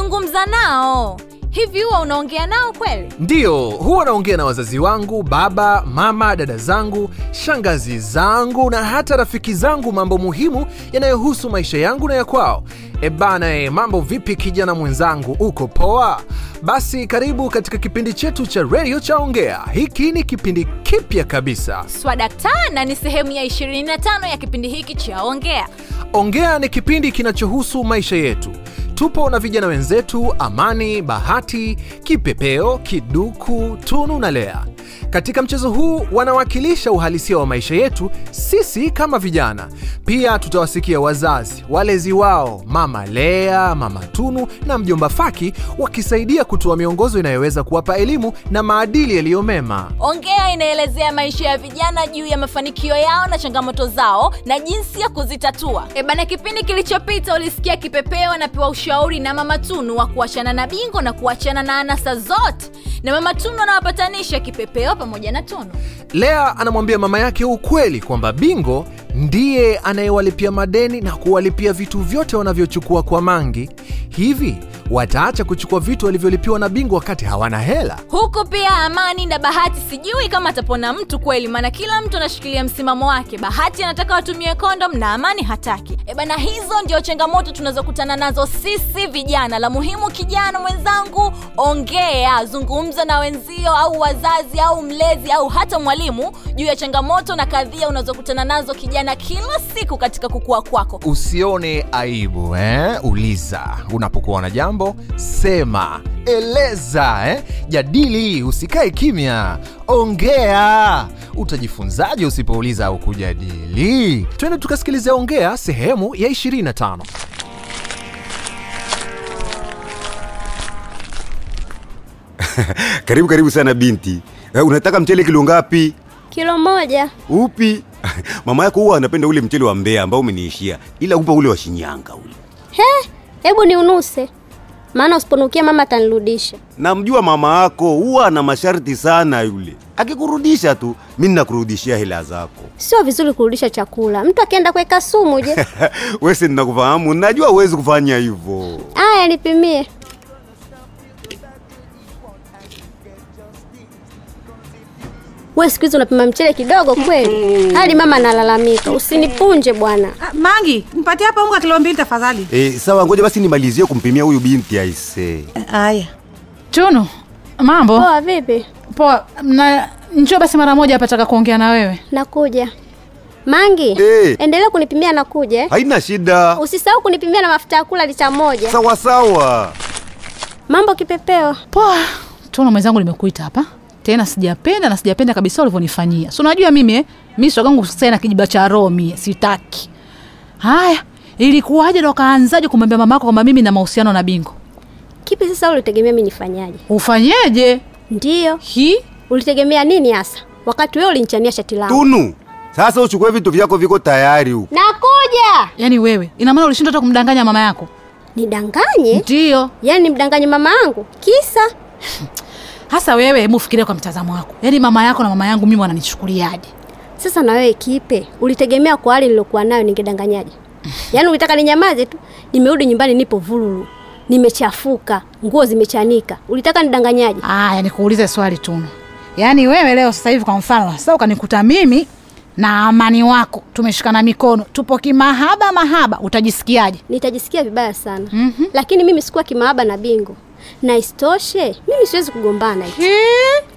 zungumza nao. Hivi huwa unaongea nao kweli? Ndiyo, huwa naongea na wazazi wangu, baba, mama, dada zangu, shangazi zangu na hata rafiki zangu mambo muhimu yanayohusu maisha yangu na ya kwao. E bana, e, mambo vipi kijana mwenzangu, uko poa? Basi karibu katika kipindi chetu cha redio cha Ongea. Hiki ni kipindi kipya kabisa. Swadakta ni sehemu ya 25 ya kipindi hiki cha Ongea. Ongea ni kipindi kinachohusu maisha yetu. Tupo na vijana wenzetu Amani, Bahati, Kipepeo, Kiduku, Tunu na Lea. Katika mchezo huu wanawakilisha uhalisia wa maisha yetu sisi kama vijana. Pia tutawasikia wazazi, walezi wao, mama Lea, mama Tunu na mjomba Faki wakisaidia kutoa miongozo inayoweza kuwapa elimu na maadili yaliyo mema. Ongea inaelezea maisha ya vijana juu ya mafanikio yao na changamoto zao na jinsi ya kuzitatua. E kipindi kilichopita ulisikia Kipepeo anapewa ushauri na Mama Tunu wa kuachana na bingo na kuachana na anasa zote, na Mama Tunu anawapatanisha Kipepeo pamoja na Tono. Lea anamwambia mama yake ukweli kwamba Bingo ndiye anayewalipia madeni na kuwalipia vitu vyote wanavyochukua kwa Mangi. Hivi wataacha kuchukua vitu walivyolipiwa na bingwa wakati hawana hela? Huku pia Amani na Bahati sijui kama atapona mtu kweli, maana kila mtu anashikilia msimamo wake. Bahati anataka watumie kondom na Amani hataki. E bana, hizo ndio changamoto tunazokutana nazo sisi vijana. La muhimu, kijana mwenzangu, ongea, zungumza na wenzio au wazazi au mlezi au hata mwalimu juu ya changamoto na kadhia unazokutana nazo kijana kila siku katika kukua kwako. Usione aibu eh? Uliza unapokuwa na jambo, sema, eleza eh? Jadili, usikae kimya, ongea. Utajifunzaje usipouliza au kujadili? Twende tukasikiliza Ongea sehemu ya 25. Karibu karibu sana binti. Eh, unataka mchele kilo ngapi? Kilo moja. Upi? Mama yako huwa anapenda ule mchele wa Mbeya ambao umeniishia, ila upa ule wa Shinyanga ule. He, hebu ni unuse, maana usiponukia mama atanirudisha. Namjua mama yako huwa ana masharti sana yule. Akikurudisha tu, mimi nakurudishia hela zako. Sio vizuri kurudisha chakula, mtu akienda kuweka sumu je? Wewe si ninakufahamu, najua huwezi kufanya hivyo. Aya, nipimie. We siku hizi unapima mchele kidogo kweli, hadi mama analalamika. Usinipunje bwana. Ah, Mangi, mpatie hapa unga kilo mbili tafadhali. Eh, sawa, ngoja basi nimalizie kumpimia huyu binti aise. Aya. Chuno, mambo Poa, vipi? poa. Na njoo basi mara moja hapa, nataka kuongea na wewe. Nakuja. Mangi, hey. endelea kunipimia nakuja. eh. Haina shida. Usisahau kunipimia na mafuta ya kula lita moja. Sawa sawa. Mambo kipepeo. Poa. Tunu mwenzangu, nimekuita hapa tena, sijapenda na sijapenda kabisa ulivyonifanyia. So unajua mimi eh, mimi swagangu sana kijiba cha roho mie, sitaki. Haya, ilikuwaje ndo kaanzaje kumwambia mamako kwamba mimi na mahusiano na Bingo? Kipi sasa ulitegemea mimi nifanyaje? Ufanyeje Ndiyo. Hi? Ulitegemea nini hasa? Wakati wewe ulinichania shati langu. Tunu. Sasa uchukue vitu vyako viko tayari huko. Nakuja. Yaani wewe, ina maana ulishindwa hata kumdanganya mama yako? Nidanganye? Ndiyo. Yaani nimdanganye mama yangu? Kisa? Hasa wewe, hebu fikiria kwa mtazamo wako, yaani mama yako na mama yangu mimi wananichukuliaje? Sasa na wewe kipe? Ulitegemea kwa hali nilokuwa nayo ningedanganyaje? Yaani ulitaka ninyamaze tu? Nimerudi nyumbani nipo vululu. Nimechafuka, nguo zimechanika. Ulitaka nidanganyaje? Aya, nikuulize swali Tunu, yaani wewe leo sasa hivi kwa mfano sasa ukanikuta mimi na amani wako tumeshikana mikono, tupo kimahaba mahaba, utajisikiaje? Nitajisikia vibaya sana. Mm-hmm. Lakini mimi sikuwa kimahaba na bingo. Na isitoshe, mimi siwezi kugombana eti.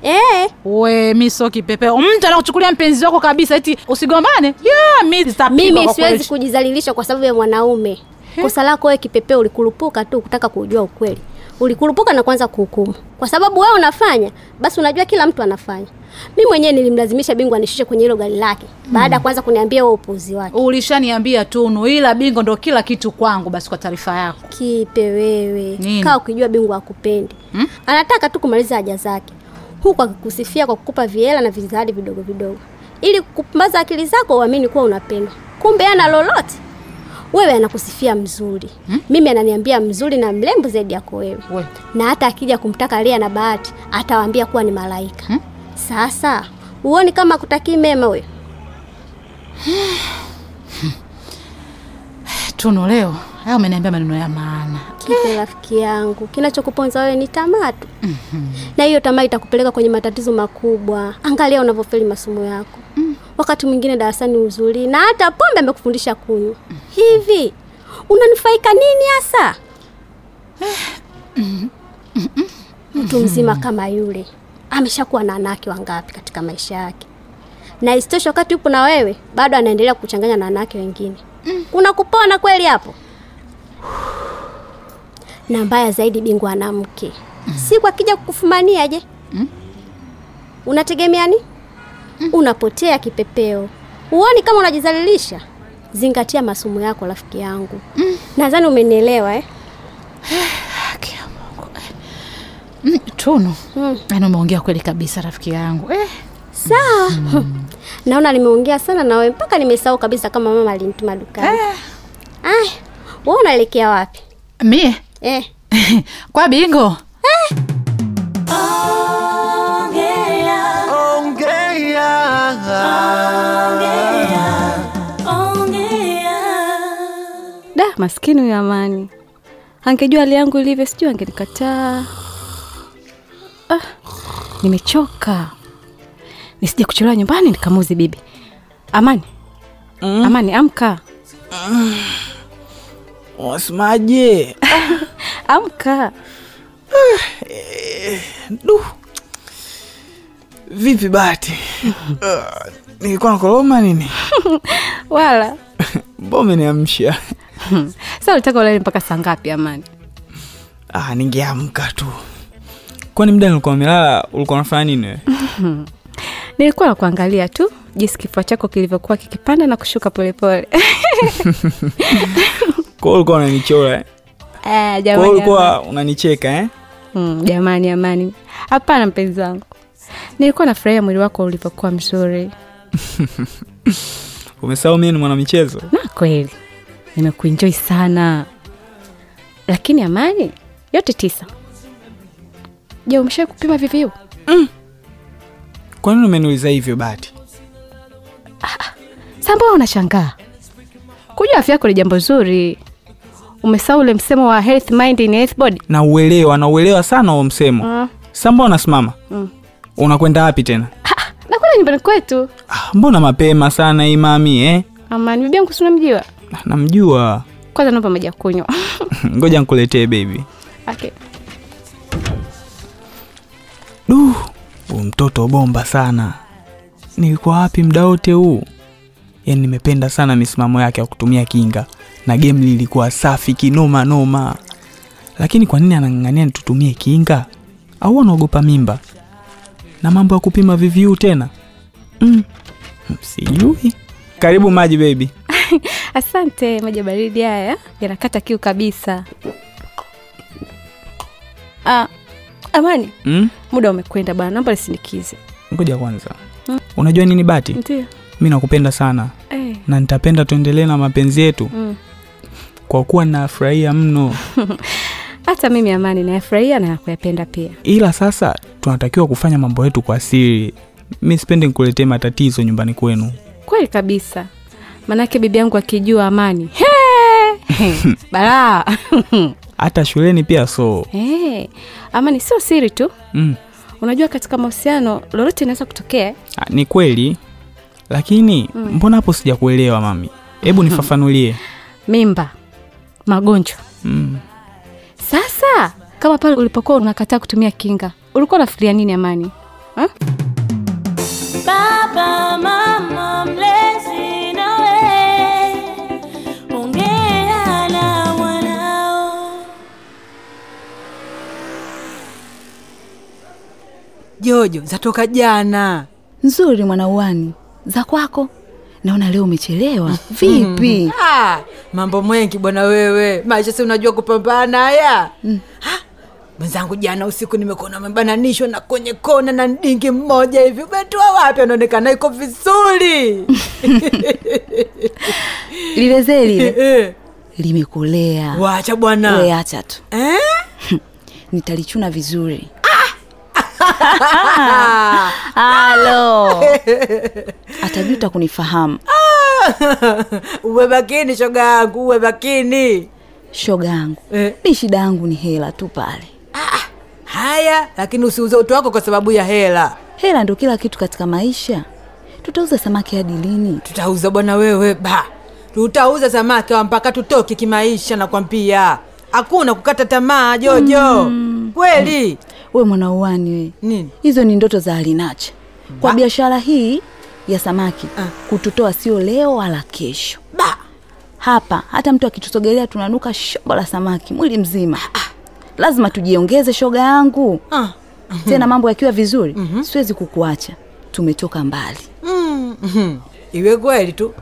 Eh, We mi sio kipepeo, mtu anakuchukulia mpenzi wako kabisa, eti usigombane. Yeah, mi sitapigwa mimi siwezi kujizalilisha kwa sababu ya mwanaume. Kosa lako wewe kipepeo, ulikurupuka tu kutaka kujua ukweli. Ulikurupuka na kuanza kuhukumu. Kwa sababu wewe unafanya, basi unajua kila mtu anafanya. Mi mwenyewe nilimlazimisha Bingu anishushe kwenye hilo gari lake baada ya kuanza kuniambia huo upuzi wake. Ulishaniambia Tunu, ila Bingo ndo kila kitu kwangu. Basi kwa taarifa yako, Kipe wewe, kaa ukijua Bingu akupendi. Hmm? Anataka tu kumaliza haja zake, huku akikusifia kwa kukupa viela na vizawadi vidogo vidogo, ili kupumbaza akili zako uamini kuwa unapendwa. Kumbe ana lolote. Wewe anakusifia mzuri, hmm? mimi ananiambia mzuri na mrembo zaidi yako wewe, We. na hata akija kumtaka Lea na Bahati atawaambia kuwa ni malaika. Hmm? Sasa huoni kama akutakii mema wewe? Tunu, leo haya umeniambia maneno ya maana Kipe rafiki yangu, kinachokuponza wewe ni tamaa tu, na hiyo tamaa itakupeleka kwenye matatizo makubwa. Angalia unavyofeli masomo yako, wakati mwingine darasani uzuri, na hata pombe amekufundisha kunywa. Hivi unanufaika nini hasa? Mtu mzima kama yule ameshakuwa na wanawake wangapi katika maisha yake, na isitoshe wakati yupo na wewe bado anaendelea kuchanganya na wanawake wengine. Kuna kupona kweli hapo? na mbaya zaidi bingwa na mke siku akija kukufumania je unategemea ni unapotea kipepeo. Huoni kama unajizalilisha? Zingatia masomo yako rafiki yangu. Nadhani umenielewa eh? Mungu. Mm, Tunu, yaani umeongea kweli kabisa rafiki yangu eh. sawa. Naona nimeongea sana na wewe mpaka nimesahau kabisa kama mama alinituma dukani. Aya, wewe unaelekea wapi? Mie? Eh? kwa bingo? Da, maskini huyo Amani. Angejua hali yangu ilivyo, sijui angenikataa. Ah, nimechoka. Nisije kuchelewa nyumbani nikamuzi bibi. Amani. Amani, amka. Wasemaje? Amka. Du. Vipi Bahati? Ah, Nilikuwa nakoroma nini? Wala. Mbona umeniamsha? Sasa ulitaka ulale mpaka saa ngapi Amani? Ah, ningeamka tu. Kwani muda nilikuwa nimelala ulikuwa unafanya nini wewe? Nilikuwa na kuangalia tu jinsi kifua chako kilivyokuwa kikipanda na kushuka polepole. Kwa ulikuwa unanichora eh? Eh, Kwa ulikuwa unanicheka eh? Mm, jamani Amani. Hapana mpenzi wangu. Nilikuwa nafurahia mwili wako ulivyokuwa mzuri. Umesahau mimi ni mwanamichezo? Na kweli nimekuenjoy sana, lakini Amani, yote tisa. Je, umesha kupima VVU? Kwa nini umeniuliza hivyo Bahati? Sasa mbona unashangaa? Kujua afya yako ni jambo zuri. Umesahau ule msemo wa health mind in health body? Na uelewa, na uelewa sana huo msemo. Mm. Sasa mbona unasimama? Unakwenda wapi tena? Nakula nyumbani kwetu. Ah, mbona mapema sana hii mami eh? Amani, bibi yangu si unamjua? Ah, Namjua. Kwanza naomba maji ya kunywa. Ngoja nikuletee baby. okay. Du, mtoto bomba sana. Nilikuwa wapi muda wote huu? Yaani nimependa sana misimamo yake ya kutumia kinga na game lilikuwa safi kinoma noma. Lakini kwa nini anang'ang'ania nitutumie kinga? Au anaogopa mimba? Na mambo ya kupima VVU tena? Mm. Sijui. Karibu maji baby. Asante, maji baridi haya yanakata kiu kabisa. Ah, Amani, Mm? muda umekwenda bana, naomba nisindikize. Ngoja kwanza. Unajua nini Bati? Ndio. Mi nakupenda sana hey. na nitapenda tuendelee na mapenzi yetu Mm. kwa kuwa nafurahia mno. Hata mimi Amani nayafurahia na nakuyapenda pia. ila sasa tunatakiwa kufanya mambo yetu kwa siri. Mi sipendi nikuletee matatizo nyumbani kwenu. Kweli kabisa, manake bibi yangu akijua Amani balaa Hata shuleni pia so. hey, Amani sio siri tu. Mm. Unajua katika mahusiano lolote inaweza kutokea. Ah, Ni kweli, lakini mbona hapo sijakuelewa mami? Hebu nifafanulie. Mimba, magonjwa. Mm. Sasa kama pale ulipokuwa unakataa kutumia kinga, ulikuwa unafikiria nini Amani ha? Baba, Jojo zatoka jana. Nzuri mwanauani, za kwako? Naona leo umechelewa. Vipi? Ha, mambo mengi bwana wewe, maisha si unajua kupambana haya Ha, mwenzangu jana usiku nimekuona umebananishwa na kwenye kona na ndingi mmoja hivi, umetoa wapi? Anaonekana iko vizuri Lile zee lile limekulea. limekolea. wacha bwana acha tu, eh? nitalichuna vizuri. Halo, atajuta kunifahamu. uwe makini shoga yangu, uwe makini. Shoga yangu Eh. mi shida yangu ni hela tu pale. Haya lakini usiuze utu wako kwa sababu ya hela. Hela ndo kila kitu katika maisha. Tutauza samaki hadi lini? Tutauza bwana wewe ba. Tutauza samaki wa mpaka tutoke kimaisha nakwambia. Hakuna kukata tamaa jojo. Kweli we mwanauani we nini? Hizo ni ndoto za alinacha. Kwa biashara hii ya samaki kututoa sio leo wala kesho. Ba. Hapa hata mtu akitusogelea tunanuka shobo la samaki mwili mzima. Lazima tujiongeze shoga yangu. Ah. tena mambo yakiwa vizuri siwezi kukuacha. Tumetoka mbali. Mm -hmm. iwe kweli tu.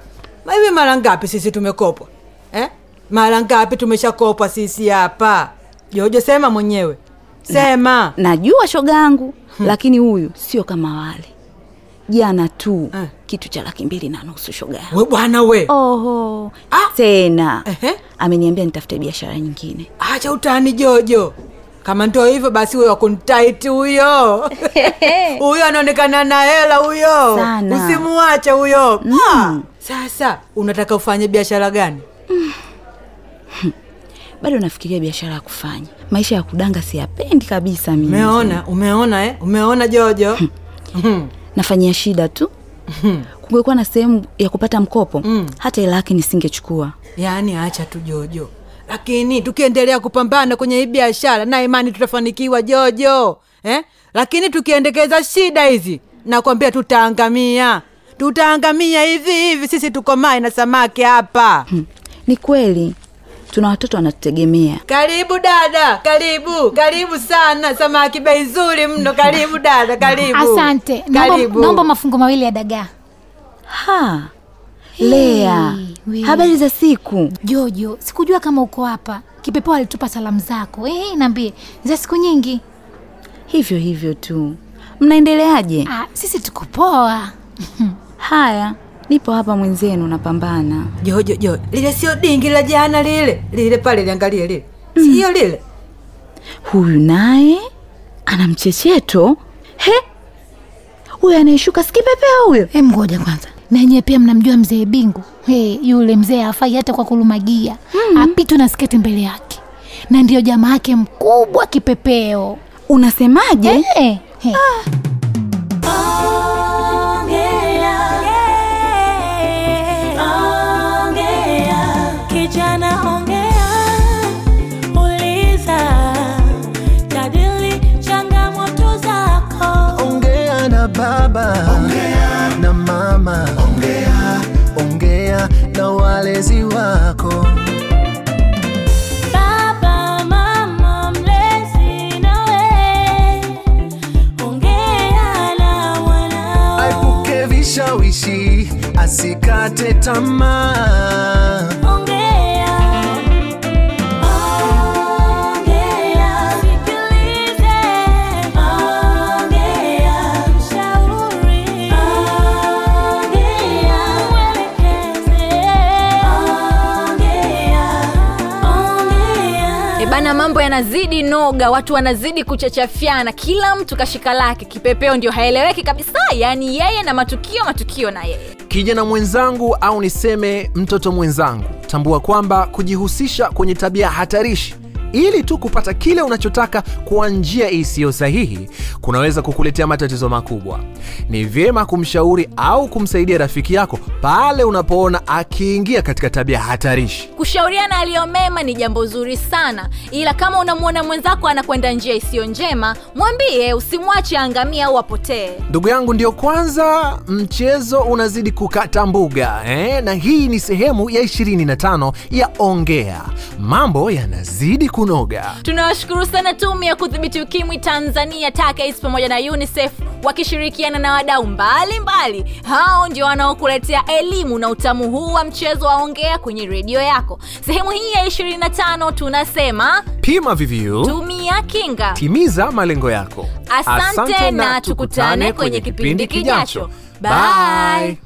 Ma mara ngapi sisi tumekopwa? Eh? mara ngapi tumeshakopwa sisi hapa? Jojo sema mwenyewe sema. Najua shoga yangu lakini huyu sio kama wale. Jana tu kitu cha laki mbili na nusu shoga yangu. We bwana we. Oho. Tena. Ameniambia nitafute biashara nyingine. Acha utani jojo. Kama ndo hivyo basi huyo wakuntaiti huyo. Huyo anaonekana na hela huyo. Usimuache huyo. Mm. sasa unataka ufanye biashara gani bado nafikiria biashara ya kufanya. Maisha ya kudanga siyapendi kabisa mimi. Umeona umeona eh? umeona jojo? Nafanyia shida tu. Kungekuwa na sehemu ya kupata mkopo hata hela yake nisingechukua. Yaani acha tu jojo. Lakini tukiendelea kupambana kwenye hii biashara na imani tutafanikiwa jojo eh? lakini tukiendekeza shida hizi nakwambia tutaangamia. Tutaangamia hivi hivi sisi tuko mai na samaki hapa. Ni kweli tuna watoto wanatutegemea karibu dada karibu karibu sana. Samaki bei nzuri mno. Karibu dada karibu. Asante. Naomba, mafungo mawili ya dagaa. Ha lea habari za siku? Jojo sikujua kama uko hapa. Kipepeo alitupa salamu zako. Eh, naambie za siku nyingi. Hivyo hivyo tu. Mnaendeleaje? Ah, sisi tuko poa. Haya nipo hapa mwenzenu napambana. Jojo jo lile sio dingi la jana lile. Lile pale liangalie lile. Sio lile. Huyu naye ana mchecheto he? Huyu anayeshuka sikipepeo huyo Hem, ngoja kwanza. Nanyewe pia mnamjua mzee bingu. Hey, yule mzee afai hata kwa kulumagia. Mm. apitwe na sketi mbele yake. Na ndiyo jamaa yake mkubwa kipepeo. Unasemaje? Hey, hey. Ongea, baba ongea na mama ongea ongea na walezi wako Shawishi asikate mlezi mambo yanazidi noga, watu wanazidi kuchachafyana, kila mtu kashika lake. Kipepeo ndio haeleweki kabisa, yaani yeye na matukio, matukio na yeye. kijana mwenzangu au niseme mtoto mwenzangu tambua kwamba kujihusisha kwenye tabia hatarishi ili tu kupata kile unachotaka kwa njia isiyo sahihi kunaweza kukuletea matatizo makubwa ni vyema kumshauri au kumsaidia rafiki yako pale unapoona akiingia katika tabia hatarishi Kushauriana aliyomema ni jambo zuri sana, ila kama unamwona mwenzako anakwenda njia isiyo njema, mwambie, usimwache aangamie au apotee. ndugu yangu ndiyo kwanza mchezo unazidi kukata mbuga eh? na hii ni sehemu ya 25 ya ongea mambo yanazidi kunoga tunawashukuru sana tume ya kudhibiti ukimwi tanzania TACAIDS pamoja na unicef wakishirikiana na wadau mbalimbali. Hao ndio wanaokuletea elimu na utamu huu wa mchezo wa ongea kwenye redio yako. Sehemu hii ya 25 tunasema pima VVU tumia kinga. Timiza malengo yako. Asante, na tukutane kwenye kipindi kijacho. bye.